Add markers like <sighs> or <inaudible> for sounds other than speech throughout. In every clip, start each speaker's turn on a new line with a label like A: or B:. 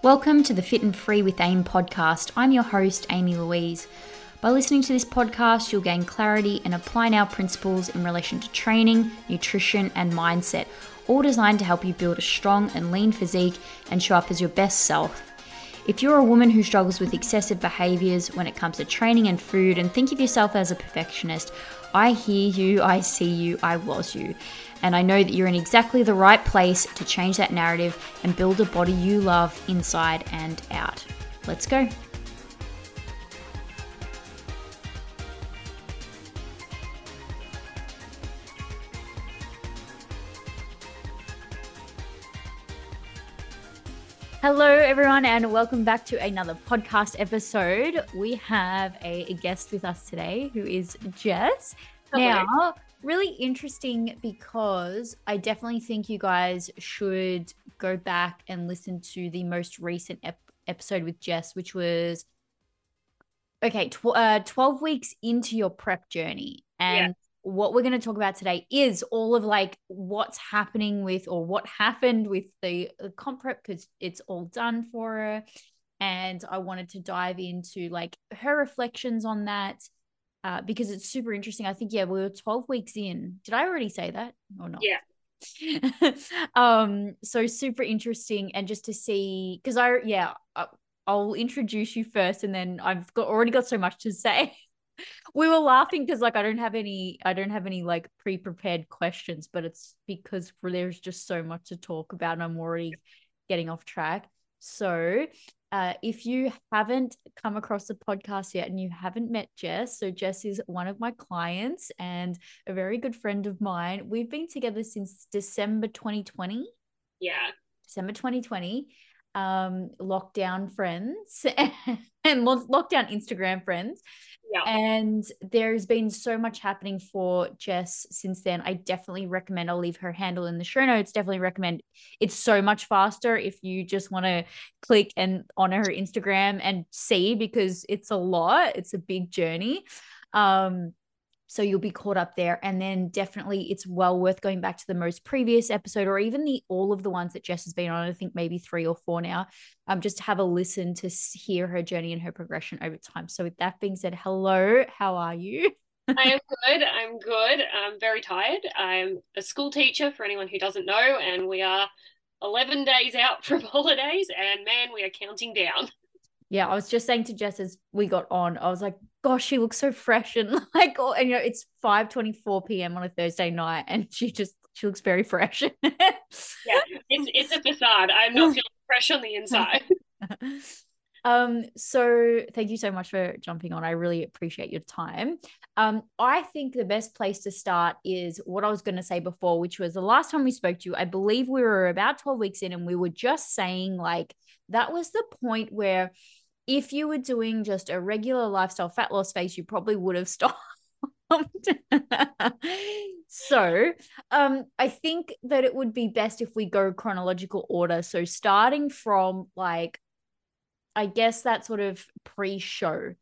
A: Welcome to the Fit and Free with AIM podcast. I'm your host, Aimee Louise. By listening to this podcast, you'll gain clarity and apply our principles in relation to training, nutrition, and mindset, all designed to help you build a strong and lean physique and show up as your best self. If you're a woman who struggles with excessive behaviors when it comes to training and food and think of yourself as a perfectionist, I hear you, I see you, I was you. And I know that you're in exactly the right place to change that narrative and build a body you love inside and out. Let's go. Hello, everyone, and welcome back to another podcast episode. We have a, guest with us today who is Jess. Hello. Now, really interesting because I definitely think you guys should go back and listen to the most recent ep- episode with Jess, which was okay, tw- uh, 12 weeks into your prep journey. And yeah what we're going to talk about today is all of like what's happening with or what happened with the, the comp prep because it's all done for her. And i wanted to dive into like her reflections on that uh, because it's super interesting. I think yeah we were 12 weeks in. Did i already say that or not?
B: Yeah. <laughs>
A: Um so super interesting. And just to see because i yeah I'll introduce you first and then I've got already got so much to say. <laughs> We were laughing because like I don't have any I don't have any like pre-prepared questions, but it's because there's just so much to talk about and I'm already getting off track. So uh, if you haven't come across the podcast yet and you haven't met Jess, so Jess is one of my clients and a very good friend of mine. We've been together since December 2020.
B: Yeah.
A: December 2020. Um, lockdown friends <laughs> and lockdown Instagram friends.
B: Yeah.
A: And there's been so much happening for Jess since then. I definitely recommend, I'll leave her handle in the show notes. Definitely recommend it's so much faster if you just want to click and on her Instagram and see because it's a lot. It's a big journey. Um, so you'll be caught up there and then definitely it's well worth going back to the most previous episode or even the all of the ones that jess has been on i think maybe three or four now um just have a listen to hear her journey and her progression over time so with that being said hello how are you
B: I am good. I'm good. I'm very tired. I'm a school teacher for anyone who doesn't know, and we are 11 days out <laughs> from holidays, and man, we are counting down.
A: Yeah, I was just saying to Jess as we got on, I was like, gosh, she looks so fresh and <laughs> like, oh, and you know, it's 5 24 p.m. on a Thursday night, and she just she looks very fresh.
B: yeah, it's it's a facade. I'm not feeling fresh on the inside. <laughs>
A: um, so thank you so much for jumping on. I really appreciate your time. Um, I think the best place to start is what I was going to say before, which was the last time we spoke to you, I believe we were about 12 weeks in, and we were just saying like that was the point where if you were doing just a regular lifestyle fat loss phase, you probably would have <laughs> stopped. so um i think that it would be best if we go chronological order so starting from like i guess that sort of pre-show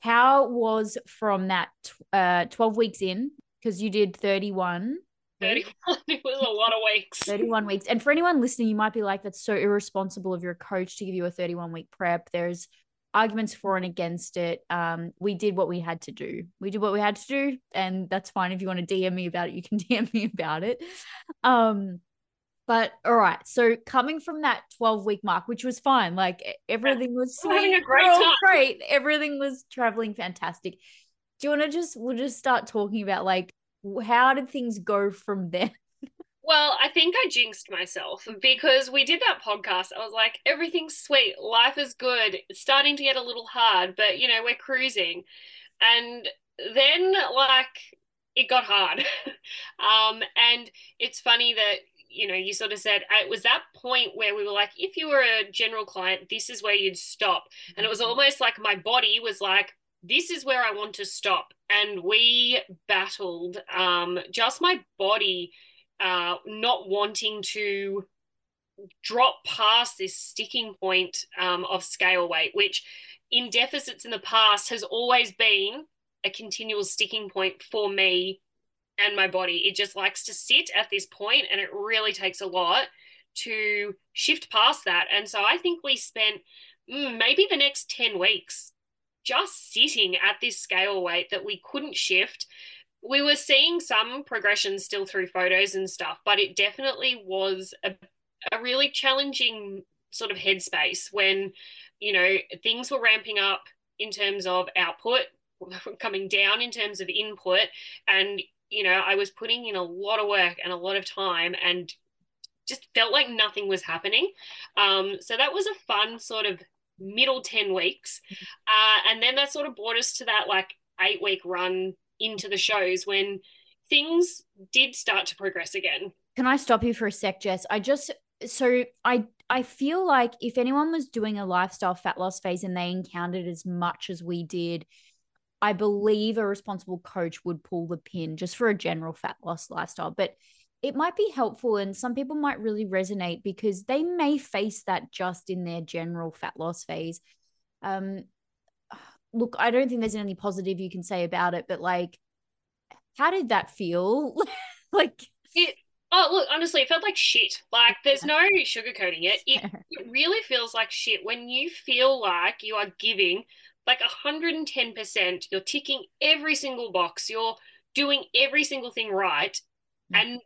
A: how was from that uh 12 weeks in because you did 31
B: 31 <laughs> it was a lot of weeks.
A: 31 weeks. And for anyone listening you might be like that's so irresponsible of your coach to give you a 31 week prep. There's arguments for and against it. Um we did what we had to do. We did what we had to do and that's fine. If you want to dm me about it you can <laughs> dm me about it. Um but all right. So coming from that 12 week mark which was fine like everything was <laughs>
B: sweet, a great
A: great everything was traveling fantastic. Do you want to just we'll just start talking about like how did things go from there? <laughs>
B: Well, I think I jinxed myself because we did that podcast. I was like, everything's sweet, life is good. It's starting to get a little hard, but you know, we're cruising. And then like it got hard. <laughs> um, and it's funny that you know, you sort of said it was that point where we were like, if you were a general client, this is where you'd stop. And it was mm-hmm. almost like my body was like, this is where I want to stop. And we battled um, just my body uh, not wanting to drop past this sticking point um, of scale weight, which in deficits in the past has always been a continual sticking point for me and my body. It just likes to sit at this point, and it really takes a lot to shift past that. And so I think we spent mm, maybe the next 10 weeks just sitting at this scale weight that we couldn't shift. We were seeing some progression still through photos and stuff, but it definitely was a, a really challenging sort of headspace when, you know, things were ramping up in terms of output, <laughs> coming down in terms of input. And, you know, I was putting in a lot of work and a lot of time and just felt like nothing was happening. Um, so that was a fun sort of middle 10 weeks. Uh, and then that sort of brought us to that like eight week run into the shows when things did start to progress again.
A: Can I stop you for a sec, Jess? I just so I I feel like if anyone was doing a lifestyle fat loss phase and they encountered as much as we did, I believe a responsible coach would pull the pin just for a general fat loss lifestyle. But it might be helpful and some people might really resonate because they may face that just in their general fat loss phase. Um, <sighs> look, I don't think there's any positive you can say about it, but like, how did that feel? <laughs> like,
B: it, oh, look, honestly, it felt like shit. Like, there's no sugarcoating it. it. <laughs> It really feels like shit when you feel like you are giving like 110%, you're ticking every single box, you're doing every single thing right. Mm. And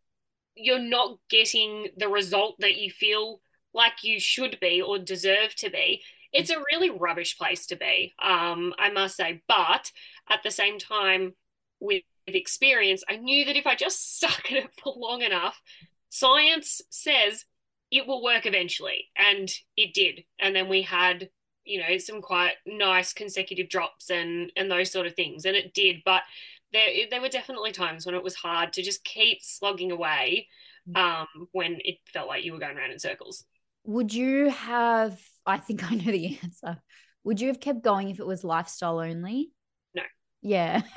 B: you're not getting the result that you feel like you should be or deserve to be, it's a really rubbish place to be, um, I must say. But at the same time, with experience, I knew that if I just <laughs> stuck at it for long enough, science says it will work eventually. And it did. And then we had, you know, some quite nice consecutive drops and and those sort of things. And it did. But there there were definitely times when it was hard to just keep slogging away mm. um, when it felt like you were going around in circles.
A: Would you have? I think <laughs> I know the answer. Would you have kept going if it was lifestyle only?
B: No.
A: Yeah. <laughs>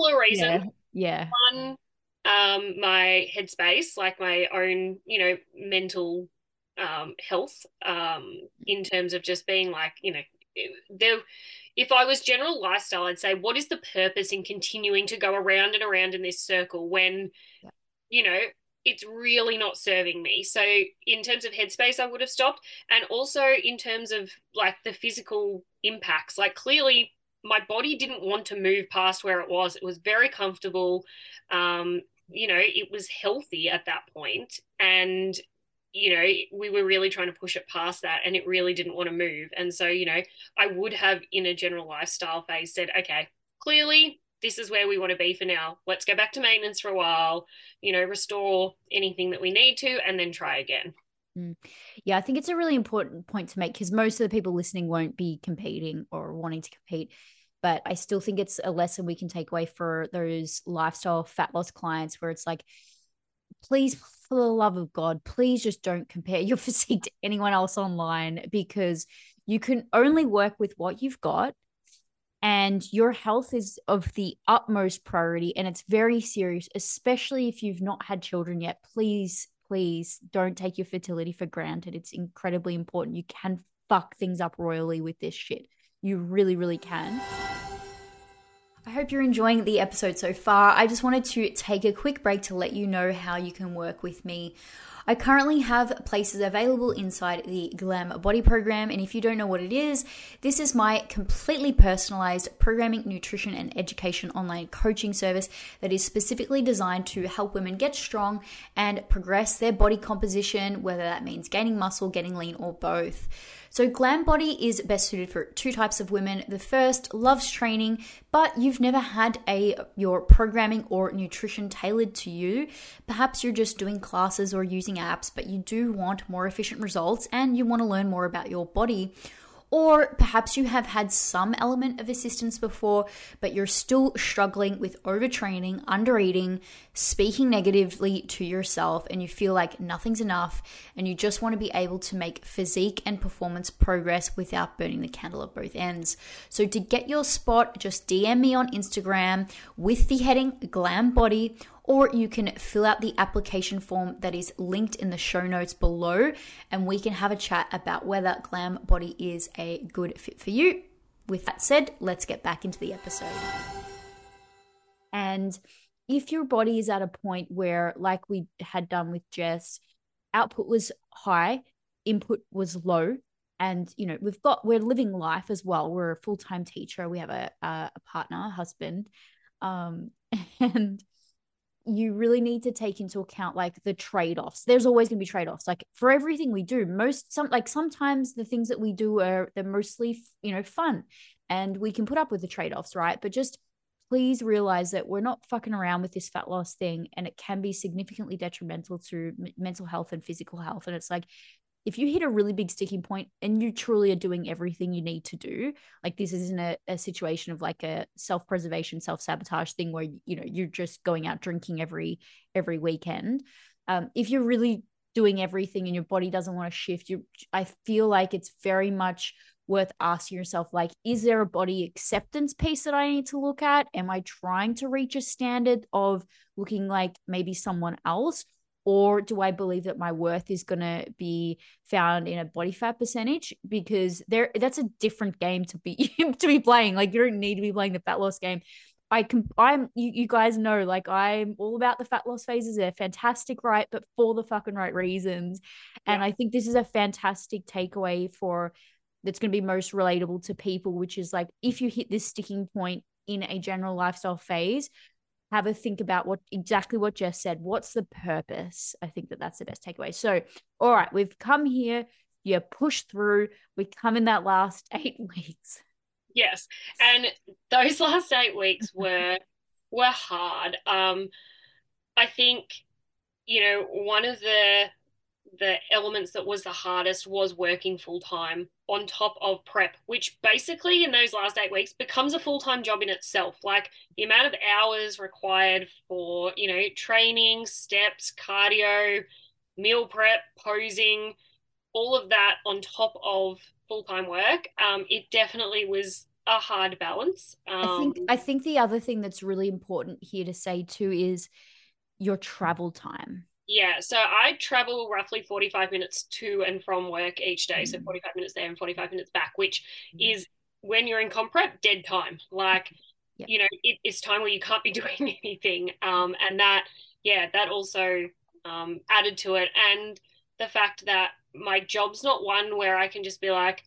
B: couple of reasons.
A: Yeah. yeah.
B: One, um, my headspace, like my own, you know, mental um, health, um, in terms of just being like, you know, there if I was general lifestyle, I'd say, what is the purpose in continuing to go around and around in this circle when, yeah. you know, it's really not serving me. So, in terms of headspace, I would have stopped. And also in terms of like the physical impacts, like clearly my body didn't want to move past where it was. It was very comfortable. Um, you know, it was healthy at that point, And you know, we were really trying to push it past that and it really didn't want to move. And so, you know, I would have in a general lifestyle phase said, okay, clearly this is where we want to be for now. Let's go back to maintenance for a while, you know, restore anything that we need to and then try again.
A: Mm. Yeah, I think it's a really important point to make because most of the people listening won't be competing or wanting to compete. But I still think it's a lesson we can take away for those lifestyle fat loss clients where it's like, please, for the love of God, please just don't compare <laughs> your physique to anyone else online because you can only work with what you've got. And your health is of the utmost priority and it's very serious, especially if you've not had children yet. Please, please don't take your fertility for granted. It's incredibly important. You can fuck things up royally with this shit. You really, really can. I hope you're enjoying the episode so far. I just wanted to take a quick break to let you know how you can work with me. I currently have places available inside the Glam Body program, and if you don't know what it is, this is my completely personalized programming, nutrition, and education online coaching service that is specifically designed to help women get strong and progress their body composition, whether that means gaining muscle, getting lean, or both. So, Glam Body is best suited for two types of women. The first loves training, but you've never had a your programming or nutrition tailored to you. Perhaps you're just doing classes or using apps, but you do want more efficient results and you want to learn more about your body. Or perhaps you have had some element of assistance before, but you're still struggling with overtraining, undereating, speaking negatively to yourself, and you feel like nothing's enough, and you just want to be able to make physique and performance progress without burning the candle at both ends. So, to get your spot, just DM me on Instagram with the heading Glam Body or you can fill out the application form that is linked in the show notes below, and we can have a chat about whether Glam Body is a good fit for you. With that said, let's get back into the episode. And if your body is at a point where, like we had done with Jess, output was high, input was low. And, you know, we've got, we're living life as well. We're a full time teacher. We have a, a, a partner, husband. Um, <laughs> and you really need to take into account like the trade-offs. There's always going to be trade-offs. Like for everything we do most some like sometimes the things that we do are they're mostly you know fun and we can put up with the trade-offs right? But just please realize that we're not fucking around with this fat loss thing and it can be significantly detrimental to mental health and physical health. And it's like if you hit a really big sticking point and you truly are doing everything you need to do like this isn't a, a situation of like a self-preservation self-sabotage thing where you know you're just going out drinking every every weekend. Um, if you're really doing everything and your body doesn't want to shift you i feel like it's very much worth asking yourself like is there a body acceptance piece that i need to look at? Am i trying to reach a standard of looking like maybe someone else or do i believe that my worth is going to be found in a body fat percentage because there that's a different game to be <laughs> to be playing like you don't need to be playing the fat loss game I can I'm you, you guys know like I'm all about the fat loss phases. They're fantastic, right? But for the fucking right reasons. And I think this is a fantastic takeaway for that's going to be most relatable to people, which is like if you hit this sticking point in a general lifestyle phase, have a think about what exactly what Jess said. What's the purpose? I think that that's the best takeaway. So, all right, we've come here. You push through. We come in that last <laughs> eight weeks.
B: Yes, and those <laughs> last eight weeks were were hard. Um, I think you know one of the the elements that was the hardest was working full time on top of prep, which basically in those last eight weeks becomes a full time job in itself. Like the amount of hours required for, you know, training, steps, cardio, meal prep, posing, all of that on top of full time work. Um, it definitely was a hard balance. Um,
A: I think I think the other thing that's really important here to say too is your travel time.
B: Yeah, so I travel roughly 45 minutes to and from work each day. So mm. 45 minutes there and 45 minutes back, which mm-hmm. is when you're in comp prep, dead time. Like, yep. you know, it, it's time where you can't be <laughs> doing anything. Um, and that, yeah, that also um, added to it. And the fact that my job's not one where I can just be like,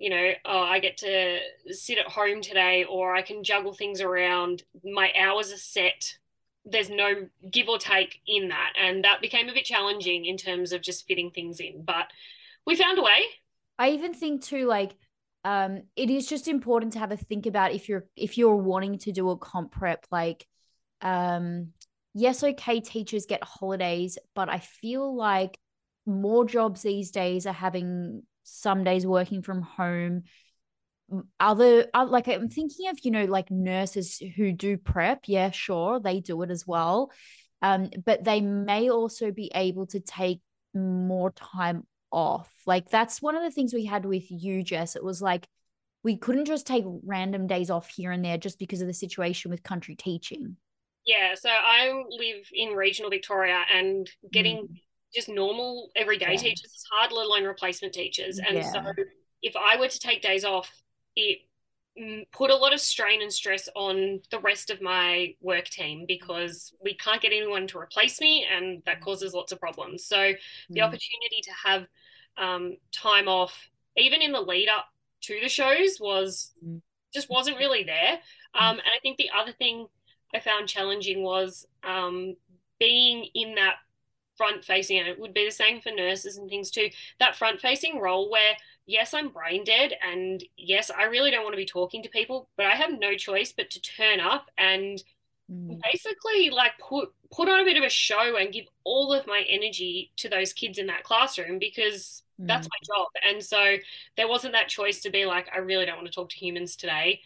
B: you know, oh, I get to sit at home today or I can juggle things around. My hours are set there's no give or take in that. And that became a bit challenging in terms of just fitting things in. But we found a way.
A: I even think too, like, um, it is just important to have a think about if you're if you're wanting to do a comp prep, like, um, yes, okay, teachers get holidays, but I feel like more jobs these days are having some days working from home other uh, like i'm thinking of you know like nurses who do prep yeah sure they do it as well um but they may also be able to take more time off like that's one of the things we had with you jess it was like we couldn't just take random days off here and there just because of the situation with country teaching
B: yeah so i live in regional victoria and getting mm. just normal everyday yeah. teachers is hard let alone replacement teachers and yeah. so if i were to take days off it put a lot of strain and stress on the rest of my work team because we can't get anyone to replace me and that causes lots of problems so mm. the opportunity to have um, time off even in the lead up to the shows was mm. just wasn't really there um, and i think the other thing i found challenging was um, being in that front facing and it would be the same for nurses and things too that front facing role where yes, I'm brain dead, and yes, I really don't want to be talking to people, but I have no choice but to turn up and mm. basically like put put on a bit of a show and give all of my energy to those kids in that classroom because mm. that's my job. And so there wasn't that choice to be like, I really don't want to talk to humans today.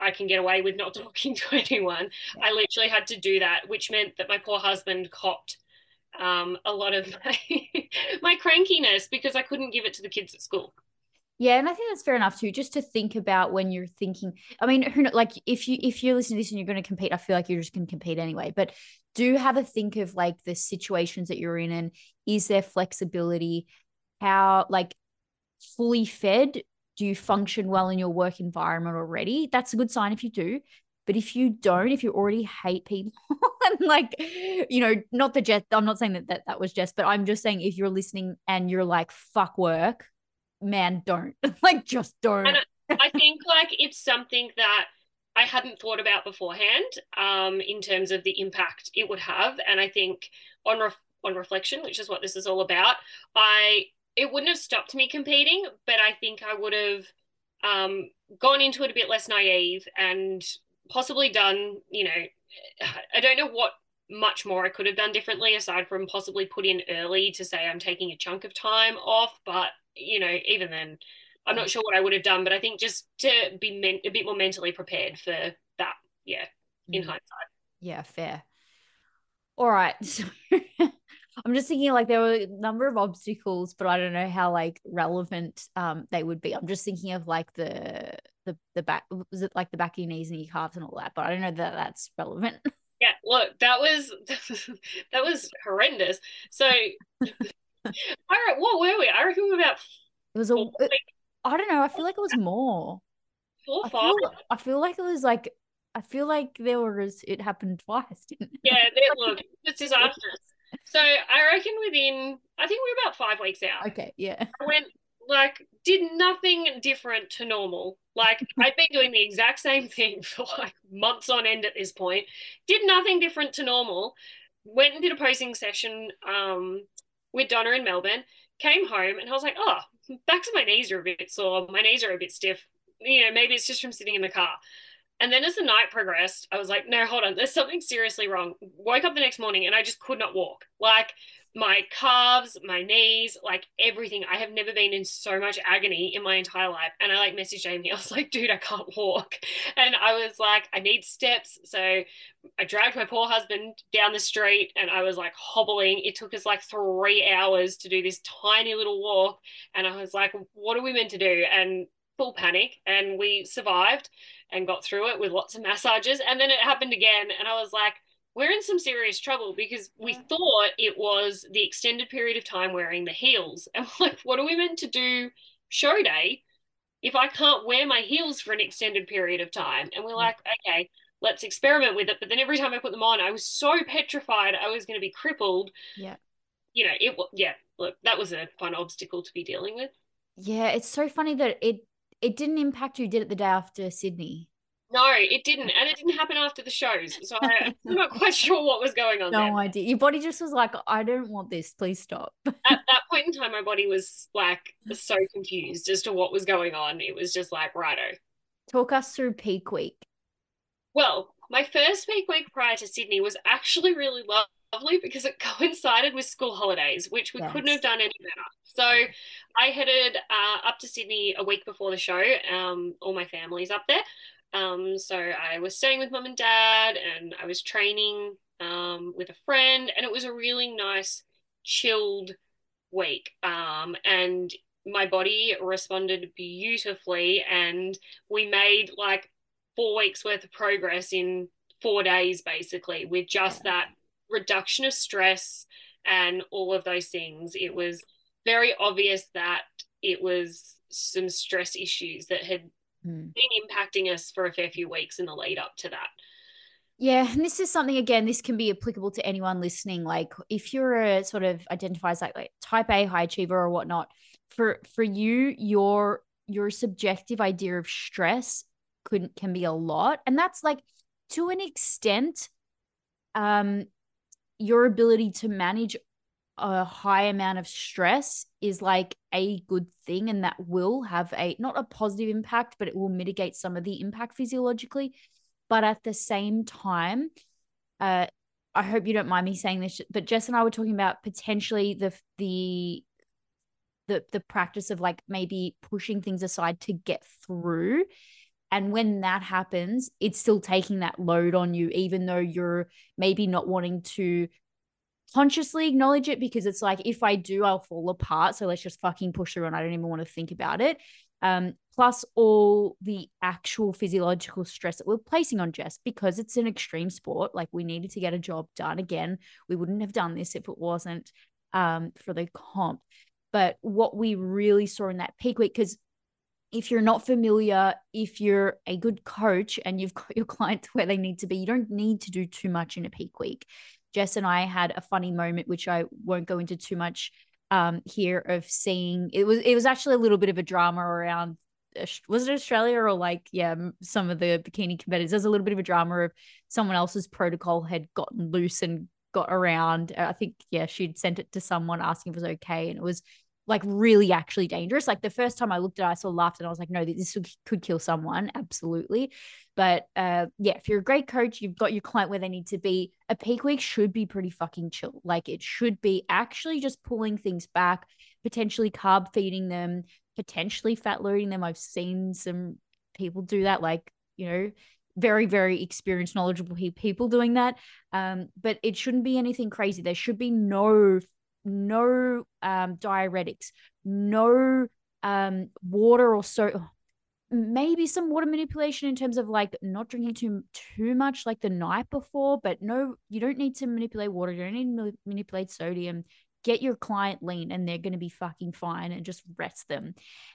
B: I can get away with not <laughs> talking to anyone. Yeah. I literally had to do that, which meant that my poor husband copped um, a lot of <laughs> my, my crankiness because I couldn't give it to the kids at school.
A: Yeah, and I think that's fair enough too. Just to think about when you're thinking. I mean, who like if you if you listen to this and you're going to compete, I feel like you're just going to compete anyway. But do have a think of like the situations that you're in, and is there flexibility? How like fully fed? Do you function well in your work environment already? That's a good sign if you do. But if you don't, if you already hate people <laughs> and like, you know, not the Jess, I'm not saying that, that that was Jess, but I'm just saying if you're listening and you're like, fuck work, man, don't. <laughs> like, just don't.
B: And I think like it's something that I hadn't thought about beforehand um, in terms of the impact it would have. And I think on ref- on reflection, which is what this is all about, I it wouldn't have stopped me competing, but I think I would have um, gone into it a bit less naive and possibly done, you know, I don't know what much more I could have done differently aside from possibly put in early to say I'm taking a chunk of time off. But, you know, even then, I'm not sure what I would have done. But I think just to be men- a bit more mentally prepared for that. Yeah, in mm. hindsight.
A: Yeah, fair. All right. <laughs> So I'm just thinking like there were a number of obstacles, but I don't know how like relevant um they would be. I'm just thinking of like the the the back was it like the back of your knees and your calves and all that, but I don't know that that's relevant.
B: Yeah, look, that was <laughs> that was horrendous. So <laughs> all right, what were we? I reckon we were about
A: it was a I don't know, I feel like it was more.
B: Four,
A: I
B: five.
A: Feel, I feel like it was like I feel like there was it happened twice, <laughs> didn't it?
B: Yeah, look, it's disastrous. So I reckon within, I think we are about five weeks out.
A: Okay, yeah.
B: I went like did nothing different to normal. Like <laughs> I've been doing the exact same thing <laughs> for like months on end at this point. Did nothing different to normal. Went and did a posing session um, with Donna in Melbourne. Came home and I was like, oh, back to my knees are a bit sore. My knees are a bit stiff. You know, maybe it's just from sitting in the car. And then as the night progressed, I was like, no, hold on, there's something seriously wrong. Woke up the next morning and I just could not walk. Like my calves, my knees, like everything. I have never been in so much agony in my entire life. And I like messaged Aimee. <laughs> I was like, dude, I can't walk. And I was like, I need steps. So I dragged my poor husband down the street and I was like hobbling. It took us like three hours to do this tiny little walk. And I was like, what are we meant to do? And full panic. And we survived and got through it with lots of massages. And then it happened again. And I was like, we're in some serious trouble because we thought it was the extended period of time wearing the heels. <laughs> And like, what are we meant to do show day if I can't wear my heels for an extended period of time? And we're like, okay, let's experiment with it. But then every time I put them on, I was so petrified I was going to be crippled.
A: Yeah.
B: You know, it yeah, look, that was a fun obstacle to be dealing with.
A: Yeah, it's so funny that it it didn't impact you, did it the day after Sydney?
B: No, it didn't. And it didn't happen after the shows. So I, am <laughs> not quite sure what was going on.
A: No
B: there.
A: idea. Your body just was like, I don't want this. Please stop.
B: At <laughs> that point in time, my body was like so confused as to what was going on. It was just like, righto.
A: Talk us through peak week.
B: Well, my first peak week prior to Sydney was actually really lovely because it <laughs> coincided with school holidays, which we yes. couldn't have done any better. So I headed uh, up to Sydney a week before the show. Um, all my family's up there. Um, so I was staying with mum and dad, and I was training um, with a friend, and it was a really nice, chilled week. Um, and my body responded beautifully, and we made like four weeks worth of progress in four days, basically, with just yeah. that reduction of stress and all of those things. It was very obvious that it was some stress issues that had mm. been impacting us for a fair few weeks in the lead up to that.
A: Yeah, and this is something again. This can be applicable to anyone listening. Like, if you're a sort of identifies like, like type A high achiever or whatnot, for for you, your your subjective idea of stress couldn't can be a lot, and that's like to an extent, um, your ability to manage a high amount of stress is like a good thing and that will have a not a positive impact but it will mitigate some of the impact physiologically. But at the same time uh i hope you don't mind me saying this but jess and i were talking about potentially the the the the practice of like maybe pushing things aside to get through. And when that happens it's still taking that load on you even though you're maybe not wanting to consciously acknowledge it because it's like if I do, I'll fall apart. So let's just fucking push through and I don't even want to think about it. Um, plus all the actual physiological stress that we're placing on Jess because it's an extreme sport. Like we needed to get a job done. Again, we wouldn't have done this if it wasn't um, for the comp. But what we really saw in that peak week, because if you're not familiar, if you're a good coach and you've got your <laughs> clients where they need to be, you don't need to do too much in a peak week. Jess and I had a funny moment, which I won't go into too much um, here, of seeing it was it was actually a little bit of a drama around was it Australia or like yeah some of the bikini competitors. There's a little bit of a drama of someone else's protocol had gotten loose and got around. I think yeah she'd sent it to someone asking if it was okay, and it was like really actually dangerous. Like the first time I looked at it, I saw laughed and I was like, no, this could kill someone. Absolutely. But uh, yeah, if you're a great coach, you've got your client where they need to be. A peak week should be pretty fucking chill. Like it should be actually just pulling things back, potentially carb feeding them, potentially fat loading them. I've seen some people do that, like, you know, very, very experienced, knowledgeable people doing that. Um, but it shouldn't be anything crazy. There should be no no um, diuretics, no um, water or so. Maybe some water manipulation in terms of like not drinking too too much like the night before, but no, you don't need to manipulate water. You don't need to manipulate sodium. Get your client lean, and they're going to be fucking fine, and just rest them.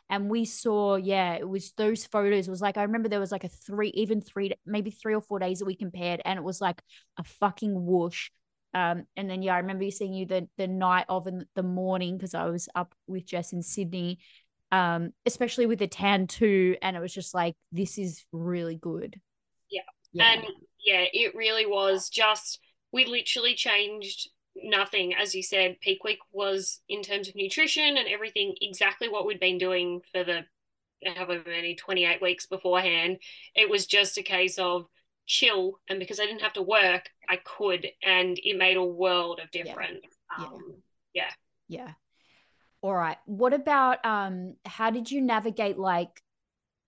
A: And we saw, yeah, it was those photos. It was like I remember there was like a three, even three, maybe three or four days that we compared, and it was like a fucking whoosh um, and then yeah, I remember you seeing you the the night of in the morning because I was up with Jess in Sydney, um, especially with the tan too, and it was just like this is really good.
B: Yeah. yeah, and yeah, it really was just we literally changed nothing as you said peak week was in terms of nutrition and everything exactly what we'd been doing for the however many 28 weeks beforehand it was just a case of chill and because I didn't have to work, I could and it made a world of difference. Yeah. Um, yeah.
A: yeah. All right. What about um how did you navigate like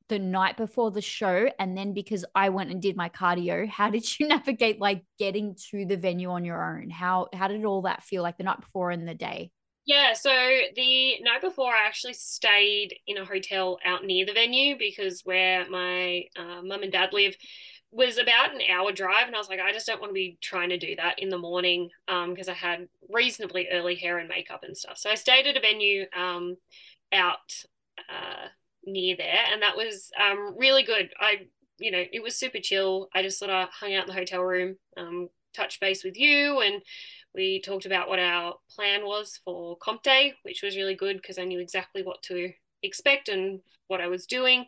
A: the night before the show and then because I went and did my cardio, <laughs> how did you navigate like getting to the venue on your own? How how did all that feel like the night before and the day?
B: Yeah, so the night before, I actually stayed in a hotel out near the venue because where my uh, mum and dad live, was about an hour drive and I was like, I just don't want to be trying to do that in the morning because um, I had reasonably early hair and makeup and stuff. So I stayed at a venue um, out uh, near there and that was um, really good. I, you know, it was super chill. I just sort of hung out in the hotel room, um, touched base with you and we talked about what our plan was for comp day, which was really good because I knew exactly what to expect and what I was doing.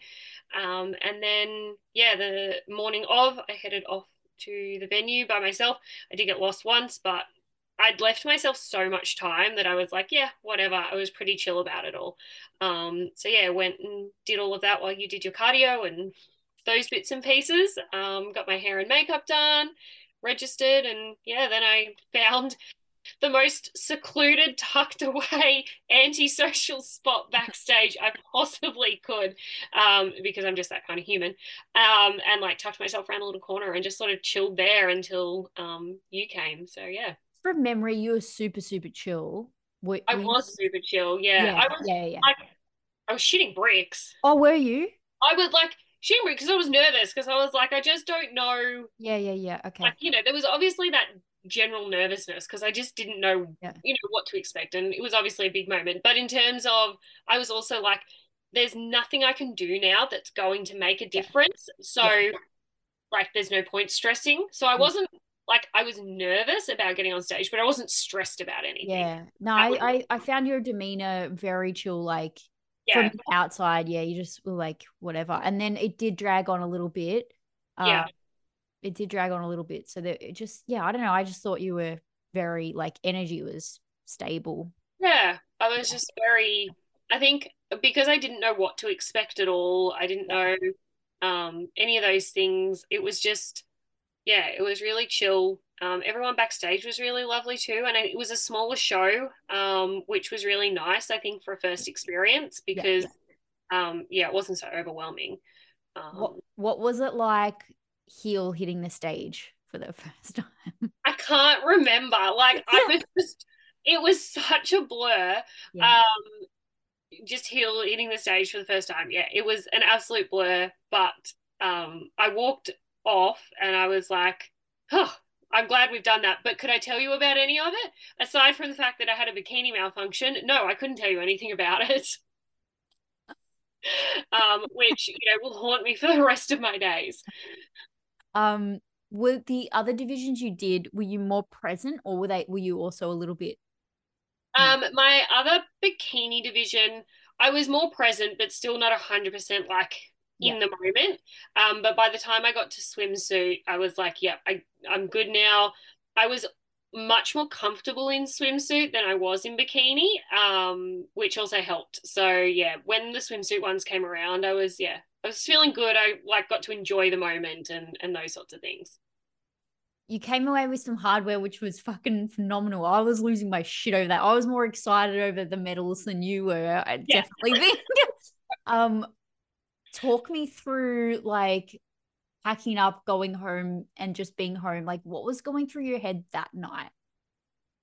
B: Um, and then, yeah, the morning of, I headed off to the venue by myself. I did get lost once, but I'd left myself so much time that I was like, yeah, whatever. I was pretty chill about it all. Um, so yeah, went and did all of that while you did your cardio and those bits and pieces. Um, got my hair and makeup done, registered, and yeah, then I found the most secluded, tucked away, <laughs> antisocial spot backstage I possibly could, um, because I'm just that kind of human. Um, and like tucked myself around a little corner and just sort of chilled there until um, you came. So yeah.
A: From memory, you were super, super chill.
B: Were, I was super chill. Yeah. yeah I was yeah, yeah. Like, I was shitting bricks.
A: Oh, were you?
B: I would like shitting bricks because I was nervous because I was like, I just don't know.
A: Yeah, yeah, yeah. Okay.
B: Like, you know, there was obviously that general nervousness because I just didn't know, yeah. you know, what to expect. And it was obviously a big moment. But in terms of, I was also like, there's nothing I can do now that's going to make a difference. So, yeah. like, there's no point stressing. So I mm. wasn't like, I was nervous about getting on stage, but I wasn't stressed about anything.
A: Yeah. No, I, I, I found your demeanor very chill. Like, yeah. from outside, yeah, you just were like, whatever. And then it did drag on a little bit.
B: Yeah.
A: It did drag on a little bit. So that it just, yeah, I don't know. I just thought you were very like energy was stable.
B: Yeah, I was just very. I think because I didn't know what to expect at all. I didn't know um, any of those things. It was just, yeah, it was really chill. Um, everyone backstage was really lovely too, and it was a smaller show, um, which was really nice. I think for a first experience because, yeah, um, yeah it wasn't so overwhelming.
A: what um, What was it like heel hitting the stage for the <laughs> first time?
B: I can't remember. Like I was just it was such a blur. Yeah. Um just heel hitting the stage for the first time. Yeah, it was an absolute blur. But um I walked off and I was like, oh, I'm glad we've done that. But could I tell you about any of it? Aside from the fact that I had a bikini malfunction, no, I couldn't tell you anything about it. <laughs> um, which you know will haunt me for the rest of my days.
A: Um, were the other divisions you did were you more present or were they were you also a little bit
B: um my other bikini division i was more present but still not 100% like in yeah. the moment. Um but by the time i got to swimsuit i was like yeah i i'm good now. I was much more comfortable in swimsuit than i was in bikini um which also helped. So yeah when the swimsuit ones came around i was yeah I was feeling good. I like got to enjoy the moment and and those sorts of things.
A: You came away with some hardware which was fucking phenomenal. I was losing my shit over that. I was more excited over the medals than you were. I yeah. definitely think. <laughs> <laughs> um, talk me through like packing up, going home, and just being home. Like, what was going through your head that night?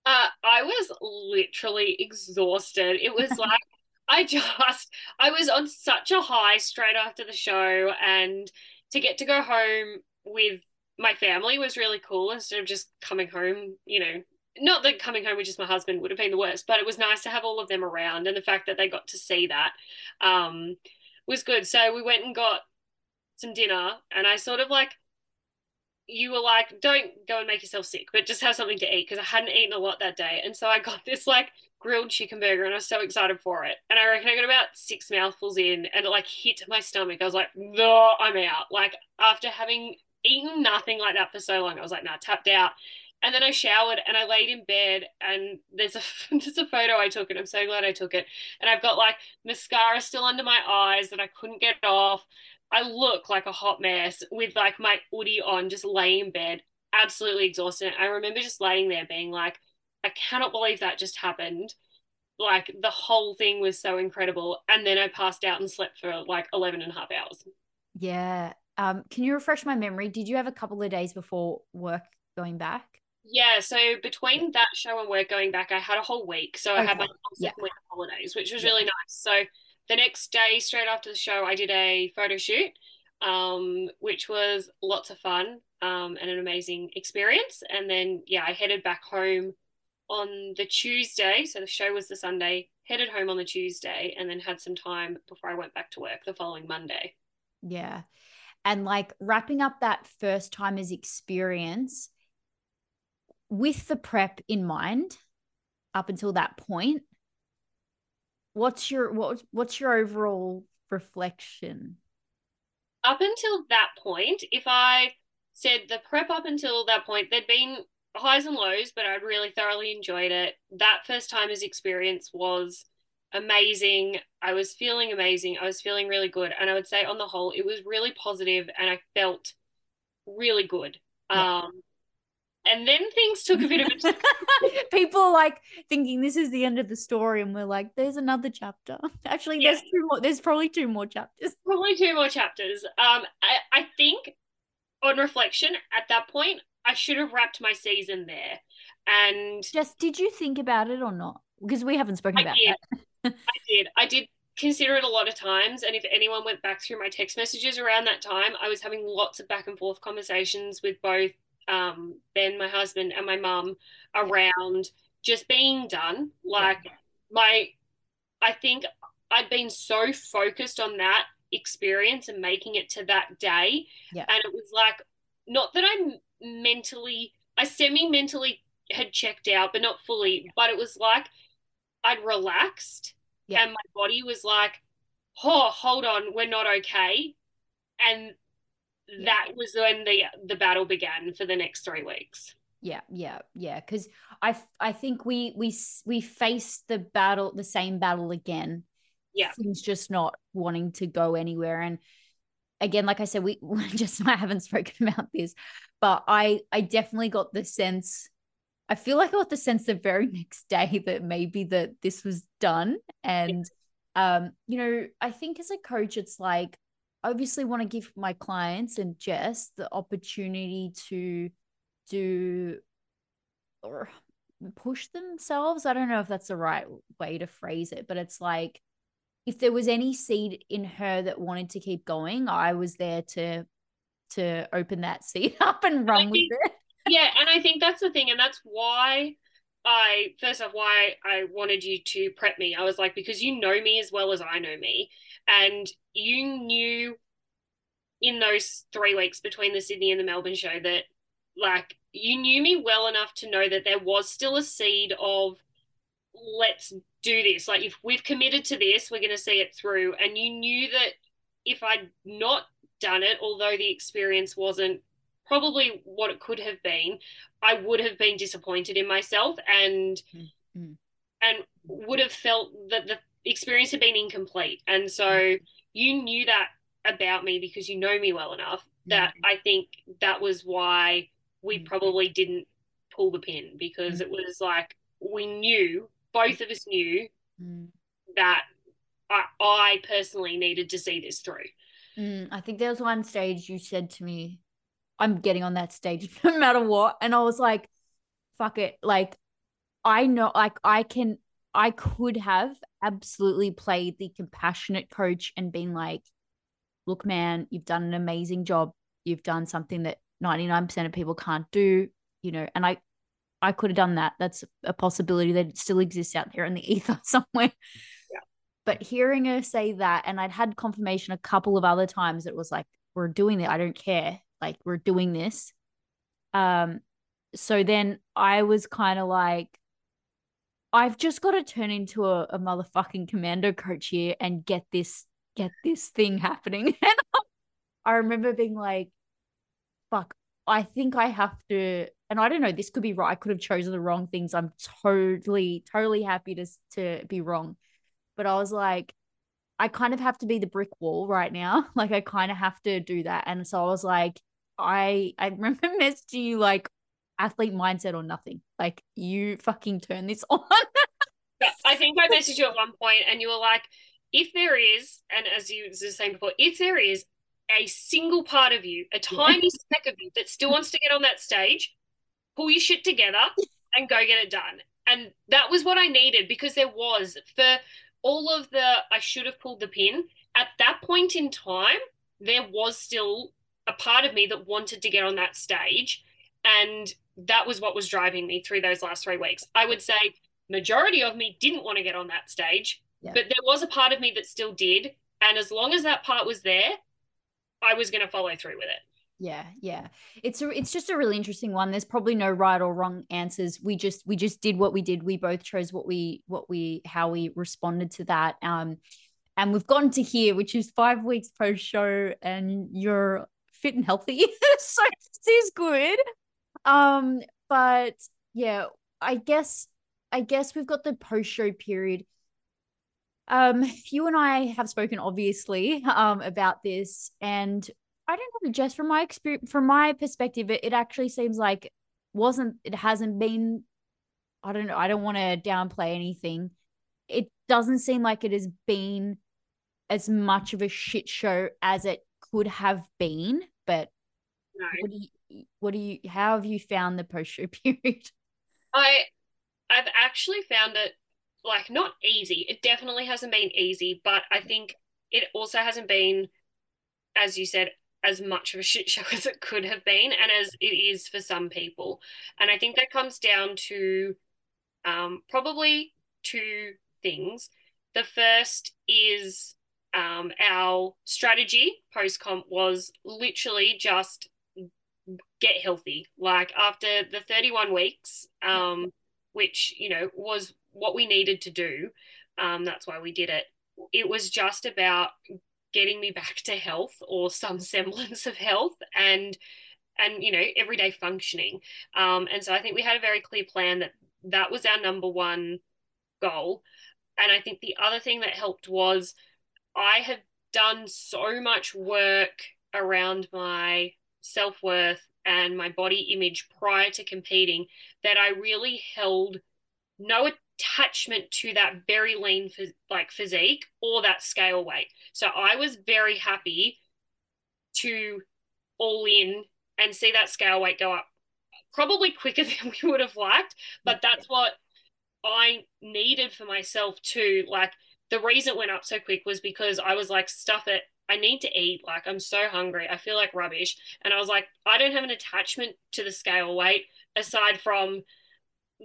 B: Uh, I was literally exhausted. It was like <laughs> I just I was on such a high straight after the show and to get to go home with my family was really cool instead of just coming home, you know, not that coming home with just my husband would have been the worst, but it was nice to have all of them around and the fact that they got to see that um, was good. So we went and got some dinner and I sort of like you were like, don't go and make yourself sick, but just have something to eat because I hadn't eaten a lot that day. And so I got this like grilled chicken burger and I was so excited for it. And I reckon I got about six mouthfuls in and it like hit my stomach. I was like, no, I'm out. Like after having eaten nothing like that for so long, I was like, nah, tapped out. And then I showered and I laid in bed and there's a <laughs> there's a photo I took and I'm so glad I took it. And I've got like mascara still under my eyes that I couldn't get off. I look like a hot mess with like my hoodie on, just laying in bed, absolutely exhausted. I remember just laying there being like, I cannot believe that just happened. Like the whole thing was so incredible. And then I passed out and slept for like 11 and a half hours.
A: Yeah. Um, can you refresh my memory? Did you have a couple of days before work going back?
B: Yeah, so between that show and work going back, I had a whole week. So okay. I had my yeah. week of holidays, which was yeah. really nice. So the next day, straight after the show, I did a photo shoot, um, which was lots of fun um, and an amazing experience. And then, yeah, I headed back home on the Tuesday. So the show was the Sunday, headed home on the Tuesday, and then had some time before I went back to work the following Monday.
A: Yeah. And like wrapping up that first timers experience with the prep in mind up until that point, what's your what what's your overall reflection?
B: Up until that point, if I said the prep up until that point, there'd been highs and lows, but I really thoroughly enjoyed it. That first timers experience was amazing. I was feeling amazing. I was feeling really good. And I would say on the whole, it was really positive and I felt really good. Yeah. Um, and then things took a bit of
A: a <laughs> people are like thinking this is the end of the story and we're like there's another chapter <laughs> actually yeah. there's two more there's probably two more chapters
B: probably two more chapters um I, I think on reflection at that point I should have wrapped my season there. And
A: just did you think about it or not? Because we haven't spoken I about
B: did. that. <laughs> I did. I did consider it a lot of times. And if anyone went back through my text messages around that time, I was having lots of back and forth conversations with both um, Ben, my husband, and my mum around just being done. Like yeah. my, I think I'd been so focused on that experience and making it to that day.
A: Yeah.
B: And it was like, not that I'm mentally, I semi mentally had checked out, but not fully. But it was like I'd relaxed yeah. and my body was like, oh, hold on, we're not okay. And yeah. that was when the the battle began for the next three weeks.
A: Yeah, yeah, yeah. Because I I think we we we faced the battle, the same battle again.
B: Yeah,
A: things just not wanting to go anywhere, and again, like I said, we <laughs> just I haven't spoken about this, but I I definitely got the sense. I feel like I got the sense the very <laughs> next day that maybe that this was done, and um, you know, I think as a coach, it's like I obviously want to give my clients and Jess the opportunity to do or push themselves. I don't know if that's the right way to phrase it, but it's like if there was any seed in her that wanted to keep going, I was there to to open that <laughs> seed up and run with it.
B: yeah, and I think that's the thing, and that's why I first off why I wanted you to prep me. I was like because you know me as well as I know me, and you knew in those three weeks between the Sydney and the Melbourne show that like you knew me well enough to know that there was still a seed of let's do this. Like if we've committed to this, we're going to see it through. And you knew that if I'd not done it, although the experience wasn't probably what it could have been, I would have been disappointed in myself and mm-hmm. and would have felt that the experience had been incomplete. And so mm-hmm. you knew that about me because you know me well enough that mm-hmm. I think that was why we mm. probably didn't pull the pin because mm. it was like we knew both of us knew that I, I, personally needed to see this through.
A: Mm, I think there was one stage you said to me, I'm getting on that stage <laughs> no matter what. And I was like, fuck it. Like, I know, like, I can, I could have absolutely played the compassionate coach and been like, look, man, you've done an amazing job. You've done something that 99% of people can't do, you know, and I I could have done that. That's a possibility that it still exists out there in the <laughs> ether somewhere. But hearing her say that, and I'd had confirmation a couple of other times, it was like, we're doing it. I don't care. Like, we're doing this. Um, so then I was kind of like, I've just got to turn into a, a motherfucking commando coach here and get this, get this thing happening. <laughs> And I remember being like, fuck, I think I have to, and I don't know, this could be right. I could have chosen the wrong things. I'm totally, totally happy to, to be wrong. But I was like, I kind of have to be the brick wall right now. <laughs> Like I kind of have to do that. And so I was like, I I <laughs> remember messaging you like athlete mindset or nothing. Like you fucking turn this <laughs> on.
B: I think I messaged you at one point and you were like, if there is, and as you were saying before, if there is a single part of you, a tiny yeah. speck of you that still wants to get on that stage, pull your shit together and go get it done. And that was what I needed because there was for all of the I should have pulled the pin at that point in time, there was still a part of me that wanted to get on that stage. And that was what was driving me through those last three weeks. I would say majority of me didn't want to get on that stage, yeah. but there was a part of me that still did. And as long as that part was there, I was going to follow through with it.
A: Yeah, yeah. It's a, it's just a really interesting one. There's probably no right or wrong answers. We just we just did what we did. We both chose what we what we how we responded to that. Um and we've gotten to here, which is five weeks post show, and you're fit and healthy. <laughs> so this is good. Um, but yeah, I guess I guess we've got the post show period um, you and I have spoken obviously um about this, and I don't know, just from my experience, from my perspective, it, it actually seems like wasn't it hasn't been. I don't know. I don't want to downplay anything. It doesn't seem like it has been as much of a shit show as it could have been. But no. what do you, what do you, how have you found the post show <laughs> period?
B: I, I've actually found it like not easy. It definitely hasn't been easy, but I think it also hasn't been, as you said, as much of a shit show <laughs> as it could have been and as it is for some people. And I think that comes down to um, probably two things. The first is um, our strategy post comp was literally just get healthy. Like after the 31 weeks, um, which, you know, was what we needed to do. Um, that's why we did it. It was just about getting me back to health or some <laughs> semblance of health and and you know everyday functioning. Um, and so I think we had a very clear plan that that was our number one goal. And I think the other thing that helped was I have done so much work around my self worth and my body image prior to competing that I really held no attachment to that very lean like physique or that scale weight. So I was very happy to all in and see that scale weight go up probably quicker <laughs> than we would have liked, but that's what I needed for myself too. Like the reason it went up so quick was because I was like, stuff it. I need to eat. Like, I'm so hungry. I feel like rubbish. And I was like, I don't have an attachment to the scale weight aside from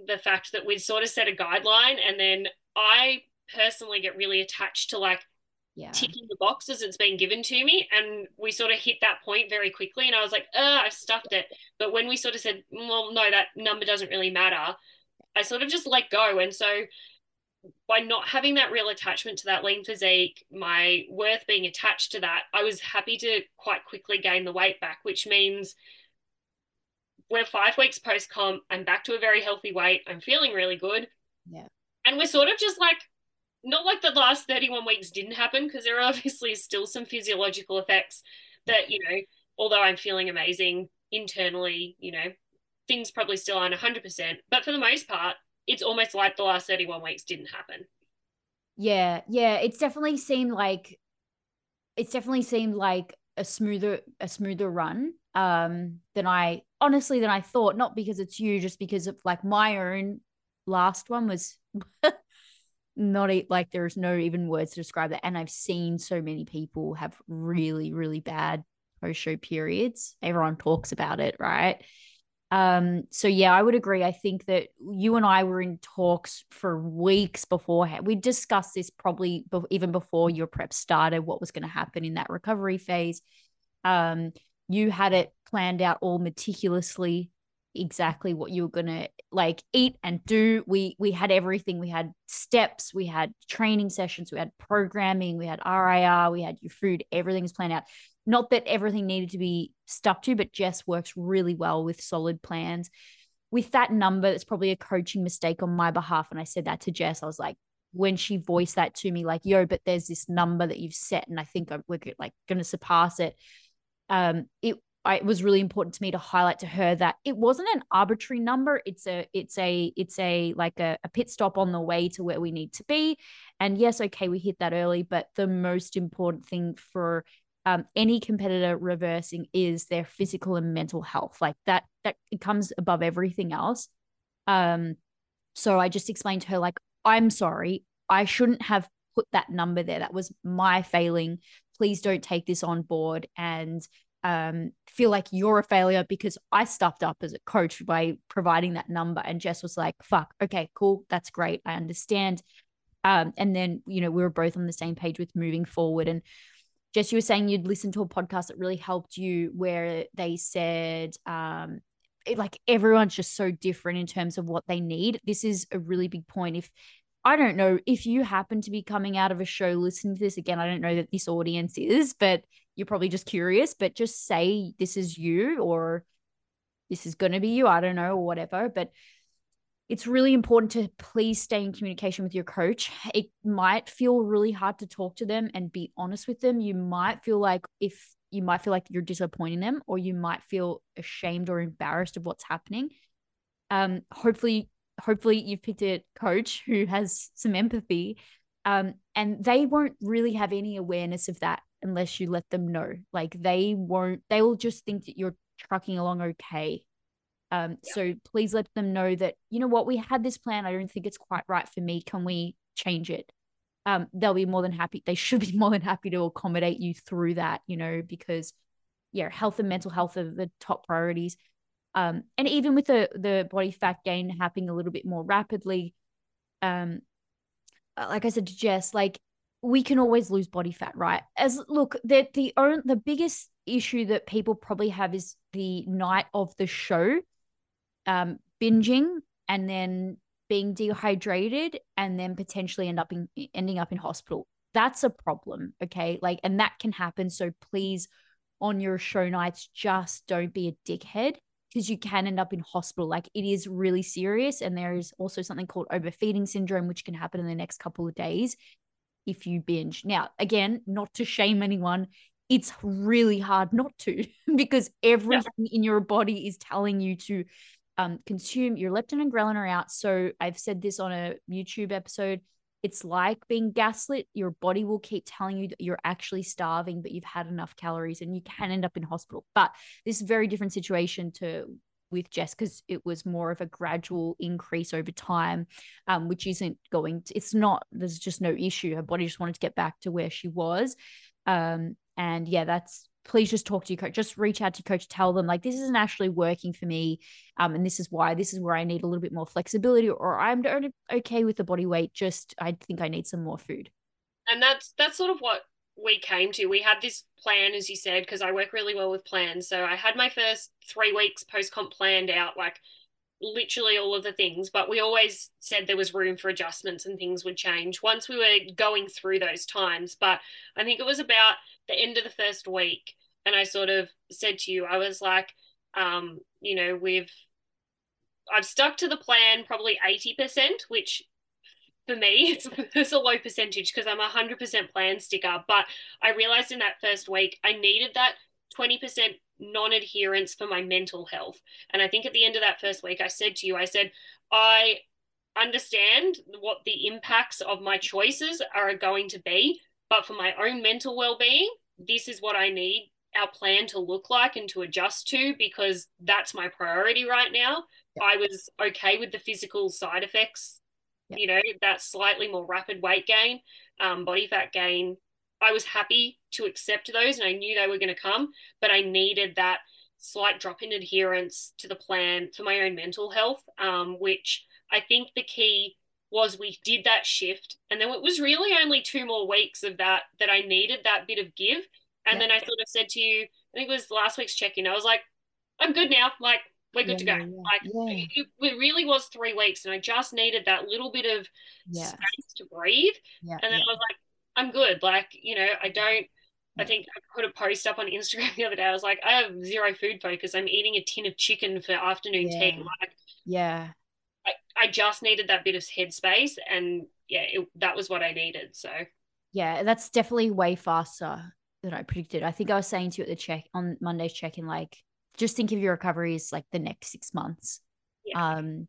B: the fact that we'd sort of set a guideline and then I personally get really attached to like yeah. ticking the boxes it's been given to me and we sort of hit that point very quickly and I was like, oh, I've stuffed it. But when we sort of said, well, no, that number doesn't really matter, I sort of just let go. And so by not having that real attachment to that lean physique, my worth being attached to that, I was happy to quite quickly gain the weight back, which means we're five weeks post comp. I'm back to a very healthy weight. I'm feeling really good.
A: Yeah.
B: And we're sort of just like, not like the last 31 weeks didn't happen, because there are <laughs> obviously still some physiological effects that, you know, although I'm feeling amazing internally, you know, things probably still aren't 100%. But for the most part, it's almost like the last 31 weeks didn't happen.
A: Yeah, yeah, it's definitely seemed like it's definitely seemed like a smoother a smoother run um than I honestly than I thought, not because it's you, just because of like my own last one was <laughs> not like there's no even words to describe that. And I've seen so many people have really, really bad post show periods. Everyone talks about it, right? Um, so yeah, I would agree. I think that you and I were in talks for weeks beforehand. We discussed this probably be- even before your prep started, what was going to happen in that recovery phase. Um, you had it planned out all meticulously, exactly what you were gonna like eat and do. We we had everything. We had steps, we had training sessions, we had programming, we had RIR, we had your food. Everything's planned out. Not that everything needed to be stuck to, but Jess works really well with solid plans. With that number, it's probably a coaching mistake on my behalf. And I said that to Jess. I was like, when she voiced that to me, like, yo, but there's this number that you've set, and I think we're like going to surpass it. Um, it I, it was really important to me to highlight to her that it wasn't an arbitrary number. It's a, it's a, it's a like a, a pit stop on the way to where we need to be. And yes, okay, we hit that early, but the most important thing for um, any competitor reversing is their physical and mental health. Like that, that it comes above everything else. Um, so I just explained to her, like, I'm sorry, I shouldn't have put that number there. That was my failing. Please don't take this on board and um, feel like you're a failure because I stuffed up as a coach by providing that number. And Jess was like, fuck, okay, cool. That's great. I understand. Um, and then, you know, we were both on the same page with moving forward. And Jess, you were saying you'd listened to a podcast that really helped you where they said, um, it, like everyone's just so different in terms of what they need. This is a really big point. If I don't know if you happen to be coming out of a show listening to this again, I don't know that this audience is, but you're probably just curious, but just say this is you or this is going to be you. I don't know, or whatever. But it's really important to please stay in communication with your coach. It might feel really hard to talk to them and be honest with them. You might feel like if you might feel like you're disappointing them, or you might feel ashamed or embarrassed of what's happening. Um, hopefully, hopefully you've picked a coach who has some empathy. Um, and they won't really have any awareness of that unless you let them know. Like they won't, they will just think that you're trucking along okay um, yeah. So please let them know that, you know what, we had this plan. I don't think it's quite right for me. Can we change it? Um, they'll be more than happy. They <laughs> should be more than happy to accommodate you through that, you know, because yeah, health and mental health are the top priorities. Um, and even with the the body fat gain happening a little bit more rapidly, um, uh, like I said to Jess, like we can always lose body fat, right? As look, the the the biggest issue that people probably have is the night of the show um, binging and then being dehydrated and then potentially end up in ending up in hospital. That's a problem. Okay. Like, and that can happen. So please, on your show nights, just don't be a dickhead because you can end up in hospital. Like, it is really serious. And there is also something called overfeeding syndrome, which can happen in the next couple of days if you binge. Now, again, not to shame anyone, it's really hard not to <laughs> because everything yeah. in your body is telling you to um, consume your leptin and ghrelin are out. So I've said this on a YouTube episode. It's like being gaslit. Your body will keep telling you that you're actually starving, but you've had enough calories and you can end up in hospital. But this is a very different situation to with Jess because it was more of a gradual increase over time, um, which isn't going to, it's not, there's just no issue. Her body just wanted to get back to where she was. Um, and yeah, that's please just talk to your coach. Just reach out to your coach, tell them like this isn't actually working for me. Um, and this is why this is where I need a little bit more flexibility, or I'm okay with the body weight. Just I think I need some more food.
B: And that's that's sort of what we came to. We had this plan, as you said, because I work really well with plans. So I had my first three weeks post comp planned out, like literally all of the things. But we always said there was room for adjustments and things would change once we were going through those times. But I think it was about the end of the first week. And I sort of said to you, I was like, um, you know, we've I've stuck to the plan probably 80%, which for me, <laughs> it's, a low percentage because I'm a 100% plan sticker. But I realized in that first week, I needed that 20% non adherence for my mental health. And I think at the end of that first week, I said to you, I said, I understand what the impacts of my choices are going to be. But for my own mental well being, this is what I need our plan to look like and to adjust to because that's my priority right now. Yeah. I was okay with the physical side effects yeah. you know, that slightly more rapid weight gain, um, body fat gain. I was happy to accept those and I knew they were going to come, but I needed that slight drop in adherence to the plan for my own mental health, um, which I think the key was we did that shift. And then it was really only two more weeks of that that I needed that bit of give. And yeah. then I sort of said to you, I think it was last week's check in, I was like, I'm good now. Like, we're good yeah, to go. Yeah, like. It, it, really was three weeks, and I just needed that little bit of space to breathe. and then I was like, I'm good. Like you know, I don't. I think I put a post up on Instagram <laughs> the other day. I was like, I have zero food focus. I'm eating a tin of chicken for afternoon tea. Like,
A: yeah.
B: I, I just needed that bit of headspace, and yeah, it, that was what I needed. So
A: yeah, that's definitely way faster than I predicted. I think I was saying to you at the check on Monday's check in, like just think of your recovery as like the next six months. Yeah. Um,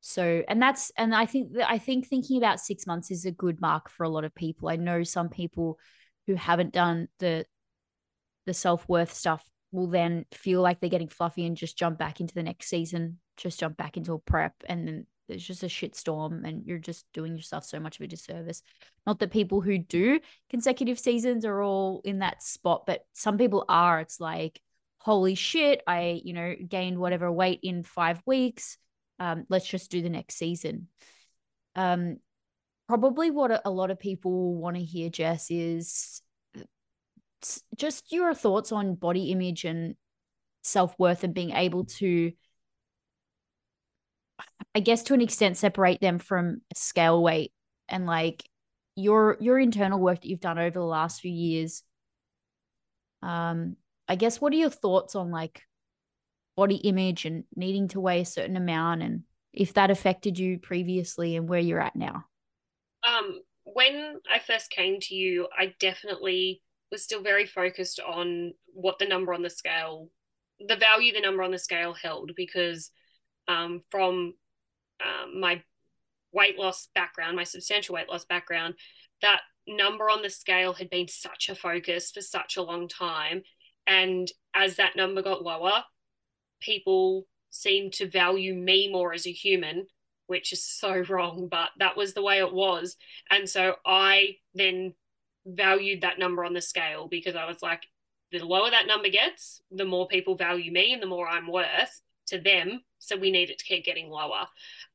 A: so and that's and I think that I think thinking about six months is a good mark for a lot of people. I know some people who haven't done the the self worth stuff will then feel like they're getting fluffy and just jump back into the next season, just jump back into a prep, and then there's just a shit storm, and you're just doing yourself so much of a disservice. Not that people who do consecutive seasons are all in that spot, but some people are. It's like holy shit, I, you know, gained whatever weight in five weeks. Um, let's just do the next season. Um, probably what a lot of people want to hear, Jess, is just your thoughts on body image and self worth and being able to, I guess, to an extent, separate them from scale weight and like your your internal work that you've done over the last few years. Um, I guess what are your thoughts on like body image and needing to weigh a certain amount and if that affected you previously and where you're at now?
B: Um, when I first came to you, I definitely was still very focused on what the number on the scale, the value the number on the scale held, because um, from um, my weight loss background, my substantial weight loss background, that number on the scale had been such a focus for such a long time. And as that number got lower, people seemed to value me more as a human, which is so <laughs> wrong, but that was the way it was. And so I then valued that number on the scale because I was like, the lower that number gets, the more people value me and the more I'm worth to them. So we need it to keep getting lower.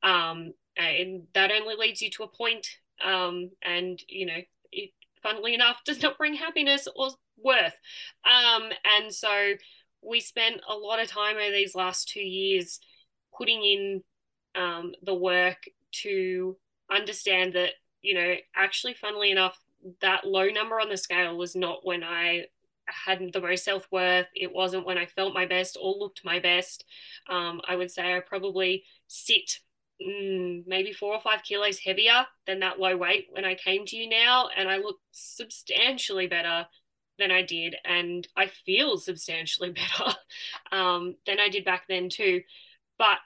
B: Um, and that only leads you to a point. Um, and, you know, it, funnily enough, <laughs> does not bring happiness or worth. Um, and so we spent a lot of time over these last two years putting in um, the work to understand that, you know, actually, funnily enough, that low number on the scale was not when I had the most self worth. It wasn't when I felt my best or looked my best. Um, I would say I probably sit mm, maybe four or five kilos heavier than that low weight when I came to you now, and I look substantially better than I did, and I feel substantially <laughs> better um, than I did back then too. But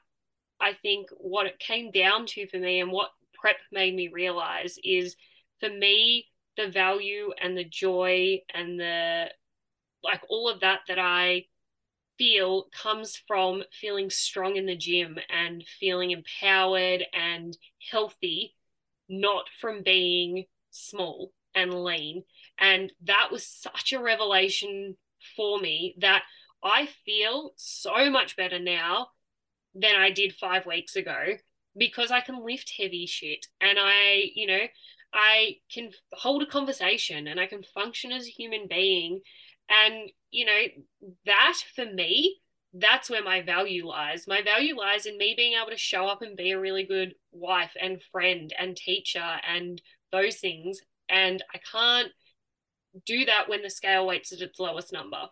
B: I think what it came down to for me, and what prep made me realize, is for me the value and the joy and the like all of that that I feel comes from feeling strong in the gym and feeling empowered and healthy, not from being small and lean. And that was such a revelation for me that I feel so much better now than I did five weeks ago because I can lift heavy shit and I, you know, I can hold a conversation and I can function as a human being. And, you know, that for me, that's where my value lies. My value lies in me being able to show up and be a really good wife and friend and teacher and those things. And I can't do that when the scale weights at its lowest number.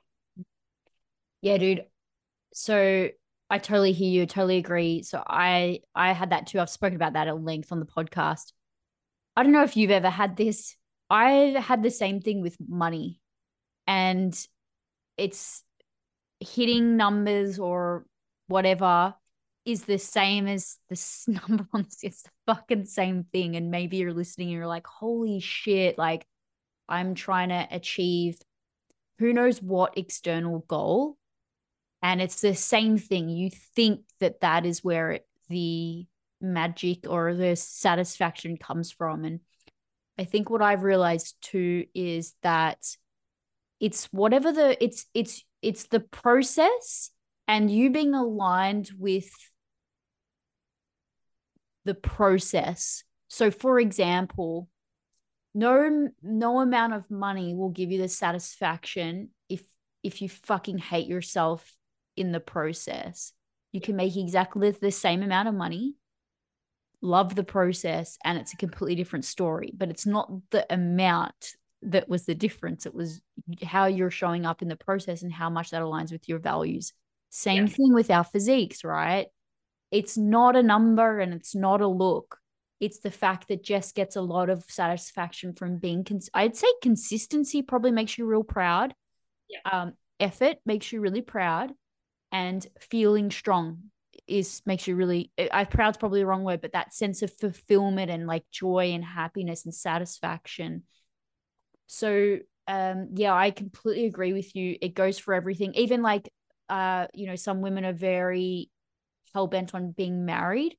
A: Yeah, dude. So I totally hear you, totally agree. So I I had that too. I've spoken about that at length on the podcast. I don't know if you've ever had this. I've had the same thing with money. And it's hitting numbers or whatever is the same as this <laughs> number on it's the fucking same thing. And maybe you're listening and you're like, holy shit, like I'm trying to achieve who knows what external goal. And it's the same thing. You think that that is where it, the magic or the satisfaction comes from. And i think what i've realized too is that it's whatever the it's it's it's the process and you being aligned with the process so for example no no amount of money will give you the satisfaction if if you fucking hate yourself in the process. You can make exactly the same amount of money, love the process, and it's a completely different story. But it's not the amount that was the difference. It was how you're showing up in the process and how much that aligns with your values. Same yeah. thing with our physiques, right? It's not a number and it's not a look. It's the fact that Jess gets a lot of satisfaction from being, cons- I'd say consistency probably makes you real proud. Yeah. Um, effort makes you really proud and feeling strong is makes you really I proud's probably the wrong word, but that sense of fulfillment and like joy and happiness and satisfaction. So um yeah, I completely agree with you. It goes for everything. Even like uh, you know, some women are very hell bent on being married.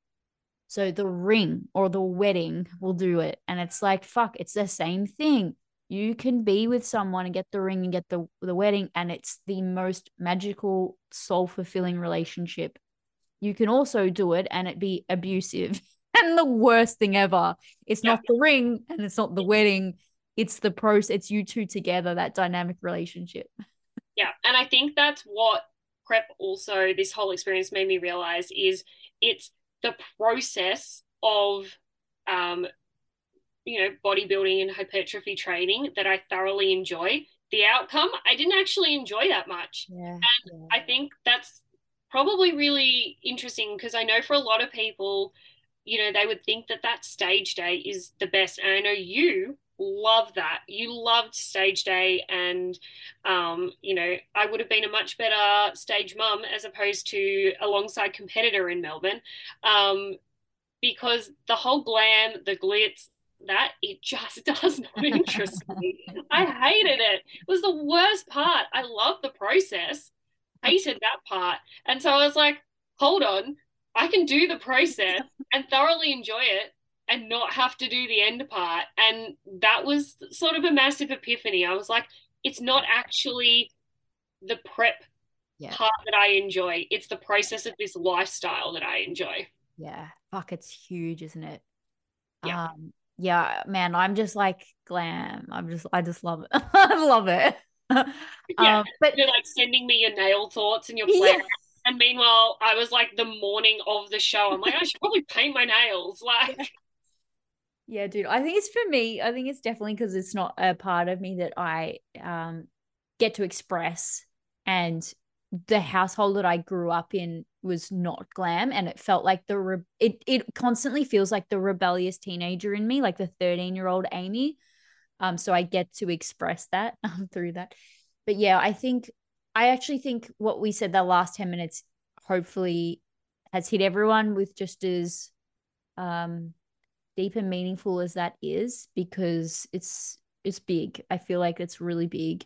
A: So the ring or the wedding will do it. And it's like, fuck, it's the same thing you can be with someone and get the ring and get the the wedding and it's the most magical soul fulfilling relationship you can also do it and it be abusive <laughs> and the worst thing ever it's yeah. not the ring and it's not the wedding it's the process it's you two together that dynamic relationship
B: yeah and i think that's what prep also this whole experience made me realize is it's the process of um you know, bodybuilding and hypertrophy training that I thoroughly enjoy. The outcome, I didn't actually enjoy that much.
A: Yeah, and
B: yeah. I think that's probably really interesting because I know for a lot of people, you know, they would think that that stage day is the best. And I know you love that. You loved stage day, and um, you know, I would have been a much better stage mum as opposed to alongside competitor in Melbourne, um, because the whole glam, the glitz, that it just <laughs> does not interest me. I hated it. It was the worst part. I love the process. Hated that part. And so I was like, hold on, I can do the process and thoroughly enjoy it and not have to do the end part. And that was sort of a massive epiphany. I was like, it's not actually the prep yeah. part that I enjoy. It's the process of this lifestyle that I enjoy.
A: Yeah. Fuck, it's huge, isn't it?
B: Yeah.
A: Um, yeah, man, I'm just like glam. I'm just, I just love it. <laughs> I love it. <laughs>
B: yeah, um, but you're like sending me your nail thoughts and your plan. Yeah. And meanwhile, I was like the morning of the show. I'm like, I should probably paint my nails. <laughs> Like,
A: yeah. dude. I think it's for me. I think it's definitely because it's not a part of me that I um get to express and the household that I grew up in was not glam and it felt like the re- it it constantly feels like the rebellious teenager in me like the 13 year old Aimee um so I get to express that <laughs> um, through that but yeah I think I actually think what we said the last 10 minutes hopefully has hit everyone with just as um deep and meaningful as that is because it's it's big I feel like it's really big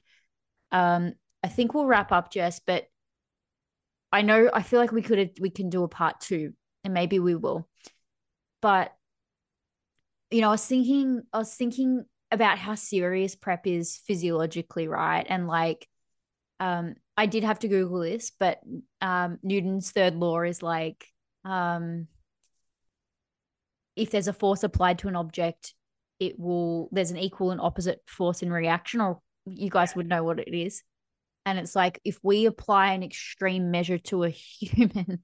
A: um I think we'll wrap up, Jess, but I know I feel like we could we can do a part two, and maybe we will. But you know, I was thinking, I was thinking about how serious prep is physiologically, right? And like, um, I did have to Google this, but um, Newton's third law is like um, if there's a force applied to an object, it will there's an equal and opposite force in reaction, or you guys would know what it is. And it's like if we apply an extreme measure to a <laughs> human,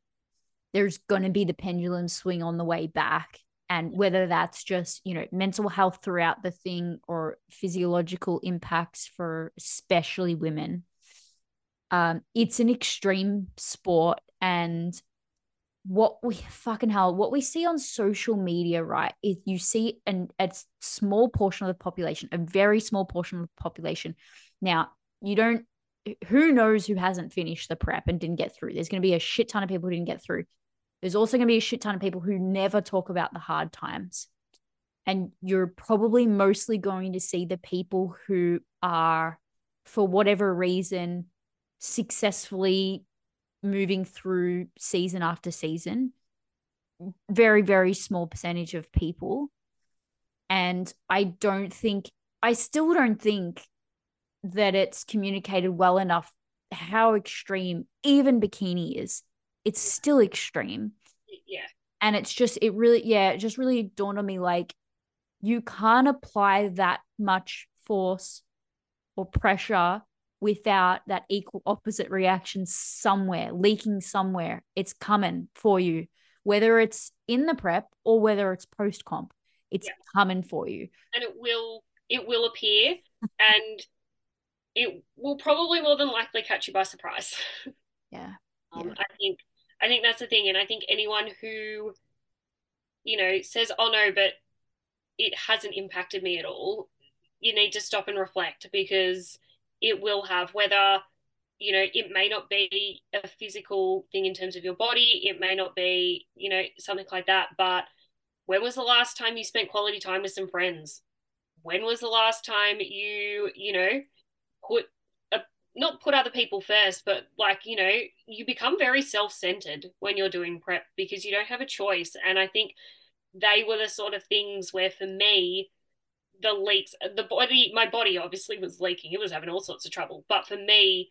A: there's going to be the pendulum swing on the way back. And whether that's just, you know, mental health throughout the thing or physiological impacts for especially women, um, it's an extreme sport. And what we fucking hell, what we see on social media, right? Is you see an a small portion of the population, a very small portion of the population. Now, you don't who knows who hasn't finished the prep and didn't get through. There's going to be a shit ton of people who didn't get through. There's also going to be a shit ton of people who never talk about the hard times. And you're probably mostly going to see the people who are, for whatever reason, successfully moving through season after season. Very, very small percentage of people. And I don't think, I still don't think that it's communicated well enough how extreme even bikini is. It's still extreme.
B: Yeah.
A: And it's just, it really, yeah, it just really dawned on me like, you can't apply that much force or pressure without that equal opposite reaction somewhere, leaking somewhere. It's coming for you, whether it's in the prep or whether it's post comp. It's yeah. coming for you.
B: And it will, it will appear. <laughs> and it will probably more than likely catch you by surprise. <laughs>
A: Yeah.
B: Um, I think I think that's the thing, and I think anyone who, you know, says, "Oh no," but it hasn't impacted me at all, you need to stop and reflect because it will have. Whether you know, it may not be a physical thing in terms of your body, it may not be, you know, something like that. But when was the last time you spent quality time with some friends? When was the last time you, you know, put a, not put other people first, but like, you know, you become very self centered when you're doing prep because you don't have a choice. And I think they were the sort of things where for me, the leaks, the body, my body obviously was leaking. It was having all sorts of trouble. But for me,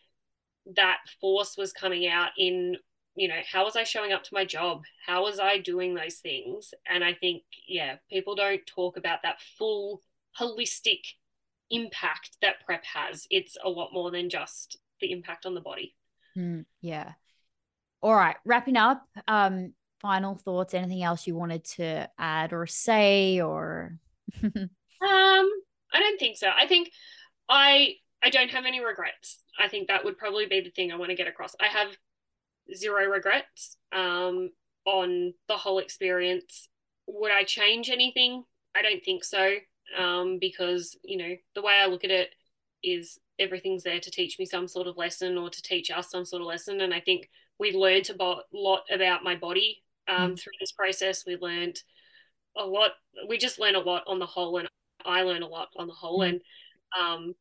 B: that force was coming out in, you know, how was I showing up to my job? How was I doing those things? And I think, yeah, people don't talk about that full holistic impact that prep has. It's a lot more than just the impact on the body.
A: Mm, yeah. All right, wrapping up. Um, final thoughts. Anything else you wanted to add or say, or? <laughs>
B: um, I don't think so. I think I I don't have any regrets. I think that would probably be the thing I want to get across. I have zero regrets um, on the whole experience. Would I change anything? I don't think so um, because you know the way I look at it is everything's there to teach me some sort of lesson or to teach us some sort of lesson, and I think we learned a lot about my body um, mm. through this process. We learned a lot. We just learn a lot on the whole, and I learn a lot on the whole, mm. and um,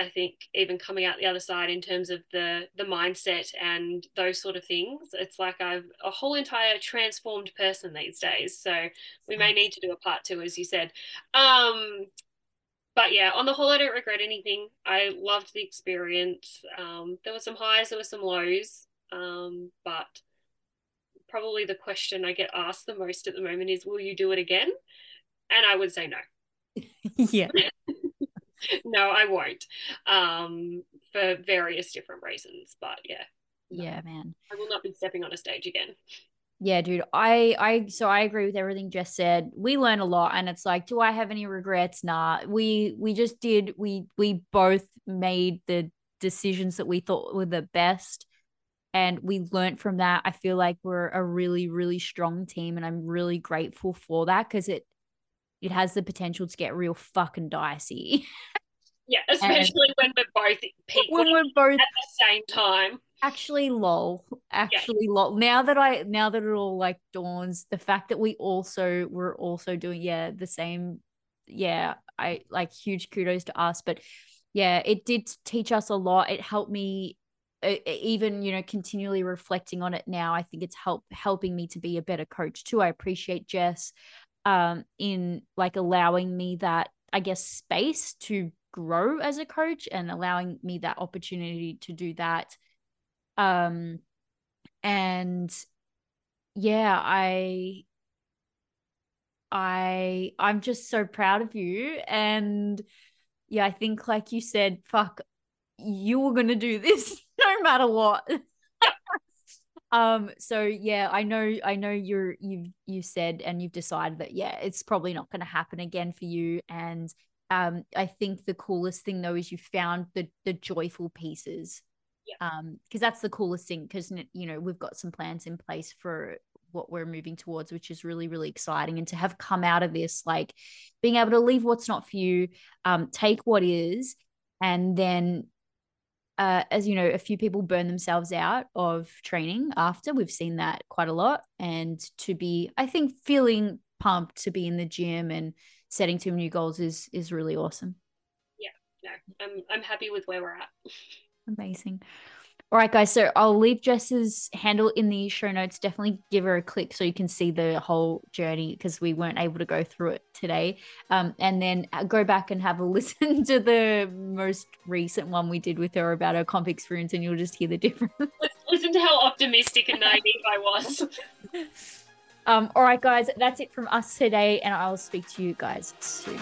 B: I think even coming out the other side in terms of the the mindset and those sort of things, it's like I've a whole entire transformed person these days. So we may need to do a part two, as you said. Um, but yeah, on the whole, I don't regret anything. I loved the experience. Um, there were some highs, there were some lows, um, but probably the question I get asked the most at the moment is, "Will you do it again?" And I would say no.
A: Yeah. <laughs>
B: no, I won't. Um, for various different reasons. But yeah.
A: Yeah, man.
B: I will not be stepping on a stage again.
A: Yeah, dude. I I so I agree with everything Jess said. We learn a lot and it's like, do I have any regrets? Nah. We we just did we we both made the decisions that we thought were the best and we learned from that. I feel like we're a really really strong team and I'm really grateful for that cuz it it has the potential to get real fucking dicey. <laughs>
B: Yeah, especially and when we're both when we're both at the same time.
A: Actually, lol. Actually, yeah. lol. Now that I now that it all like dawns, the fact that we also were also doing yeah the same. Yeah, I like huge kudos to us, but yeah, it did teach us a lot. It helped me even you know continually reflecting on it now i think it's help helping me to be a better coach too i appreciate jess um in like allowing me that I guess space to grow as a coach and allowing me that opportunity to do that. Um and yeah i i i'm just so proud of you. And yeah i think like you said fuck you were going to do this <laughs> no matter what um so yeah i know i know you're you've you said and you've decided that yeah it's probably not going to happen again for you. And um i think the coolest thing though is you found the the joyful pieces. Yeah. um because that's the coolest thing because you know we've got some plans in place for what we're moving towards which is really really exciting. And to have come out of this like being able to leave what's not for you um take what is and then uh, as you know, a few people burn themselves out of training after. We've seen that quite a lot. And to be, I think, feeling pumped to be in the gym and setting two new goals is is really awesome.
B: Yeah, no, I'm I'm happy with where we're at. <laughs>
A: Amazing. All right, guys. So I'll leave Jess's handle in the show notes. Definitely give her a click so you can see the whole journey because we weren't able to go through it today. Um, and then uh, go back and have a <laughs> listen to the most recent one we did with her about her comp experience, and you'll just hear the difference. <laughs>
B: Listen to how optimistic and naive I was.
A: Um, all right, guys. That's it from us today, and I'll speak to you guys soon.